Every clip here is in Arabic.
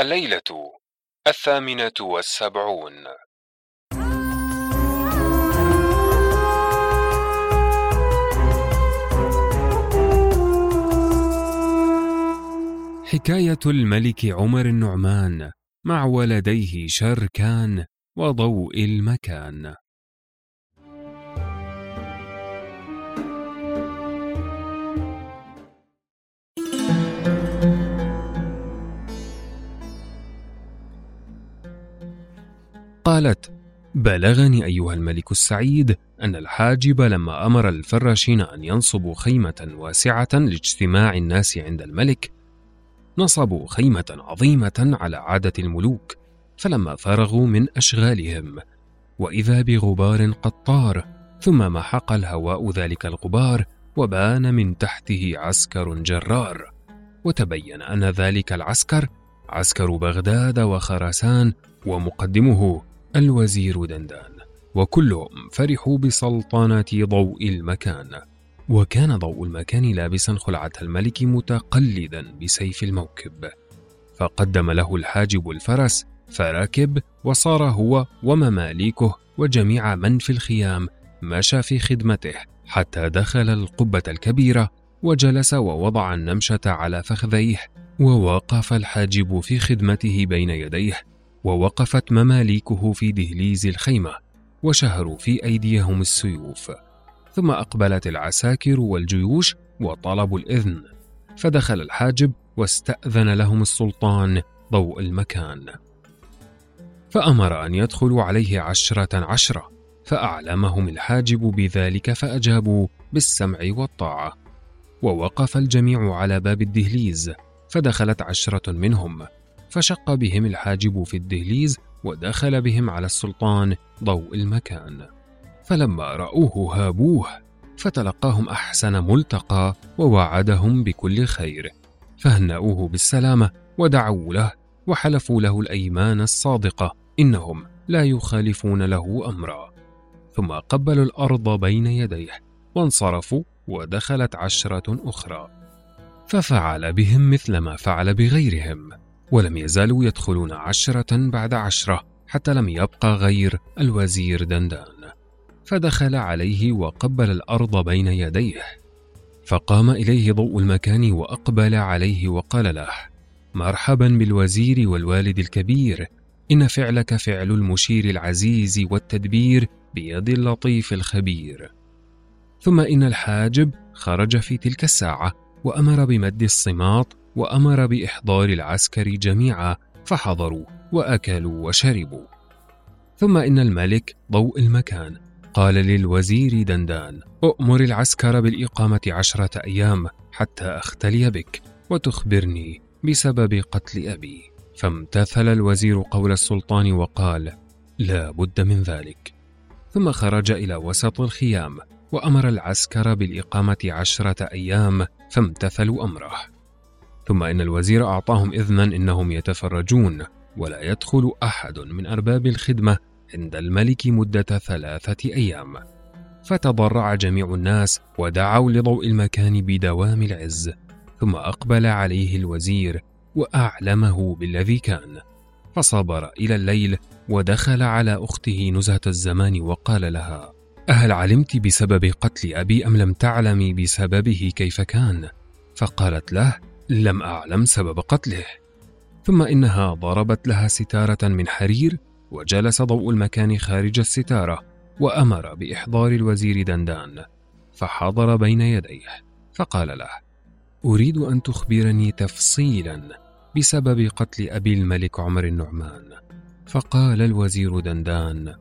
الليلة الثامنة والسبعون. حكاية الملك عمر النعمان مع ولديه شركان وضوء المكان. قالت بلغني أيها الملك السعيد أن الحاجب لما أمر الفراشين أن ينصبوا خيمة واسعة لاجتماع الناس عند الملك نصبوا خيمة عظيمة على عادة الملوك فلما فرغوا من أشغالهم وإذا بغبار قد طار ثم محق الهواء ذلك الغبار وبان من تحته عسكر جرار وتبين أن ذلك العسكر عسكر بغداد وخراسان ومقدمه الوزير دندان. وكلهم فرحوا بسلطنة ضوء المكان. وكان ضوء المكان لابسا خلعة الملك متقلدا بسيف الموكب. فقدم له الحاجب الفرس فركب وصار هو ومماليكه وجميع من في الخيام مشى في خدمته حتى دخل القبة الكبيرة وجلس ووضع النمشة على فخذيه ووقف الحاجب في خدمته بين يديه ووقفت مماليكه في دهليز الخيمة وشهروا في أيديهم السيوف. ثم أقبلت العساكر والجيوش وطلبوا الإذن. فدخل الحاجب واستأذن لهم السلطان ضوء المكان. فأمر أن يدخلوا عليه عشرة عشرة فأعلمهم الحاجب بذلك فأجابوا بالسمع والطاعة. ووقف الجميع على باب الدهليز فدخلت عشرة منهم. فشق بهم الحاجب في الدهليز ودخل بهم على السلطان ضوء المكان. فلما رأوه هابوه فتلقاهم أحسن ملتقى ووعدهم بكل خير. فهنأوه بالسلامة ودعوا له وحلفوا له الأيمان الصادقة إنهم لا يخالفون له أمرا. ثم قبلوا الأرض بين يديه وانصرفوا ودخلت عشرة أخرى. ففعل بهم مثل ما فعل بغيرهم. ولم يزالوا يدخلون عشرة بعد عشرة حتى لم يبق غير الوزير دندان. فدخل عليه وقبل الأرض بين يديه. فقام إليه ضوء المكان وأقبل عليه وقال له مرحبا بالوزير والوالد الكبير. إن فعلك فعل المشير العزيز والتدبير بيد اللطيف الخبير. ثم إن الحاجب خرج في تلك الساعة وأمر بمد الصماط وأمر بإحضار العسكر جميعا فحضروا وأكلوا وشربوا. ثم إن الملك ضوء المكان. قال للوزير دندان أؤمر العسكر بالإقامة عشرة أيام حتى أختلي بك وتخبرني بسبب قتل أبي. فامتثل الوزير قول السلطان وقال لا بد من ذلك. ثم خرج إلى وسط الخيام وأمر العسكر بالإقامة عشرة أيام فامتثلوا أمره. ثم إن الوزير أعطاهم إذنا إنهم يتفرجون ولا يدخل أحد من أرباب الخدمة عند الملك مدة ثلاثة أيام فتضرع جميع الناس ودعوا لضوء المكان بدوام العز ثم أقبل عليه الوزير وأعلمه بالذي كان فصبر إلى الليل ودخل على أخته نزهة الزمان وقال لها أهل علمت بسبب قتل أبي أم لم تعلمي بسببه كيف كان؟ فقالت له لم أعلم سبب قتله ثم إنها ضربت لها ستارة من حرير وجلس ضوء المكان خارج الستارة وأمر بإحضار الوزير دندان فحضر بين يديه فقال له أريد أن تخبرني تفصيلا بسبب قتل أبي الملك عمر النعمان. فقال الوزير دندان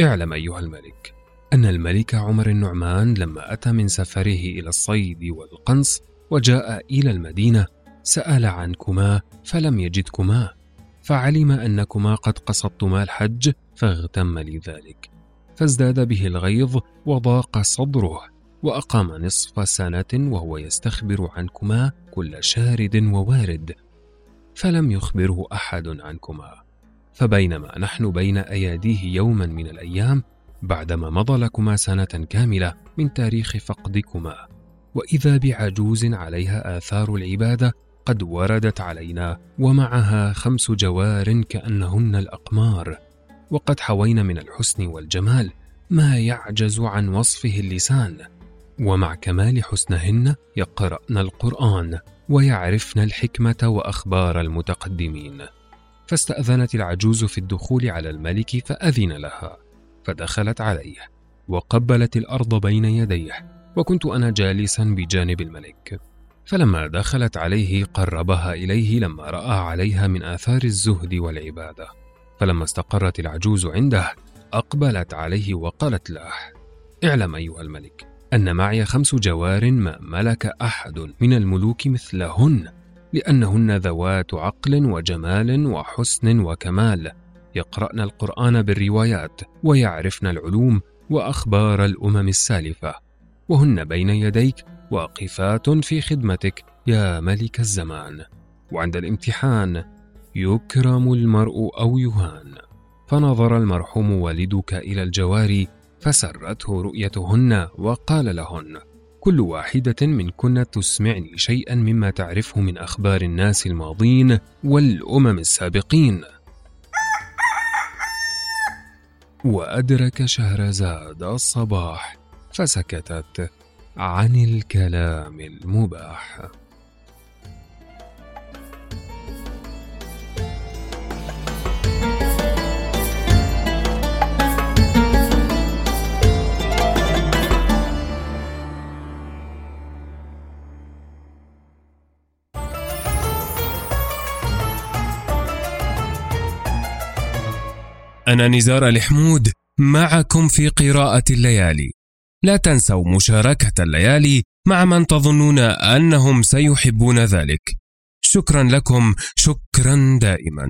اعلم أيها الملك أن الملك عمر النعمان لما أتى من سفره إلى الصيد والقنص وجاء إلى المدينة سأل عنكما فلم يجدكما فعلم أنكما قد قصدتما الحج فاغتم لذلك. فازداد به الغيظ وضاق صدره وأقام نصف سنة وهو يستخبر عنكما كل شارد ووارد فلم يخبره أحد عنكما. فبينما نحن بين أياديه يوما من الأيام بعدما مضى لكما سنة كاملة من تاريخ فقدكما. وإذا بعجوز عليها آثار العبادة قد وردت علينا ومعها خمس جوار كأنهن الأقمار. وقد حوين من الحسن والجمال ما يعجز عن وصفه اللسان. ومع كمال حسنهن يقرأن القرآن ويعرفن الحكمة وأخبار المتقدمين. فاستأذنت العجوز في الدخول على الملك فأذن لها فدخلت عليه وقبلت الأرض بين يديه. وكنت أنا جالسا بجانب الملك. فلما دخلت عليه قربها إليه لما رأى عليها من آثار الزهد والعبادة. فلما استقرت العجوز عنده أقبلت عليه وقالت له اعلم أيها الملك أن معي خمس جوار ما ملك أحد من الملوك مثلهن لأنهن ذوات عقل وجمال وحسن وكمال. يقرأن القرآن بالروايات ويعرفن العلوم وأخبار الأمم السالفة. وهن بين يديك واقفات في خدمتك يا ملك الزمان. وعند الامتحان يكرم المرء أو يهان. فنظر المرحوم والدك إلى الجواري فسرته رؤيتهن وقال لهن كل واحدة منكن تسمعني شيئا مما تعرفه من أخبار الناس الماضين والأمم السابقين. وأدرك شهرزاد الصباح فسكتت عن الكلام المباح. أنا نزار الحمود معكم في قراءة الليالي. لا تنسوا مشاركة الليالي مع من تظنون أنهم سيحبون ذلك. شكرا لكم. شكرا دائما.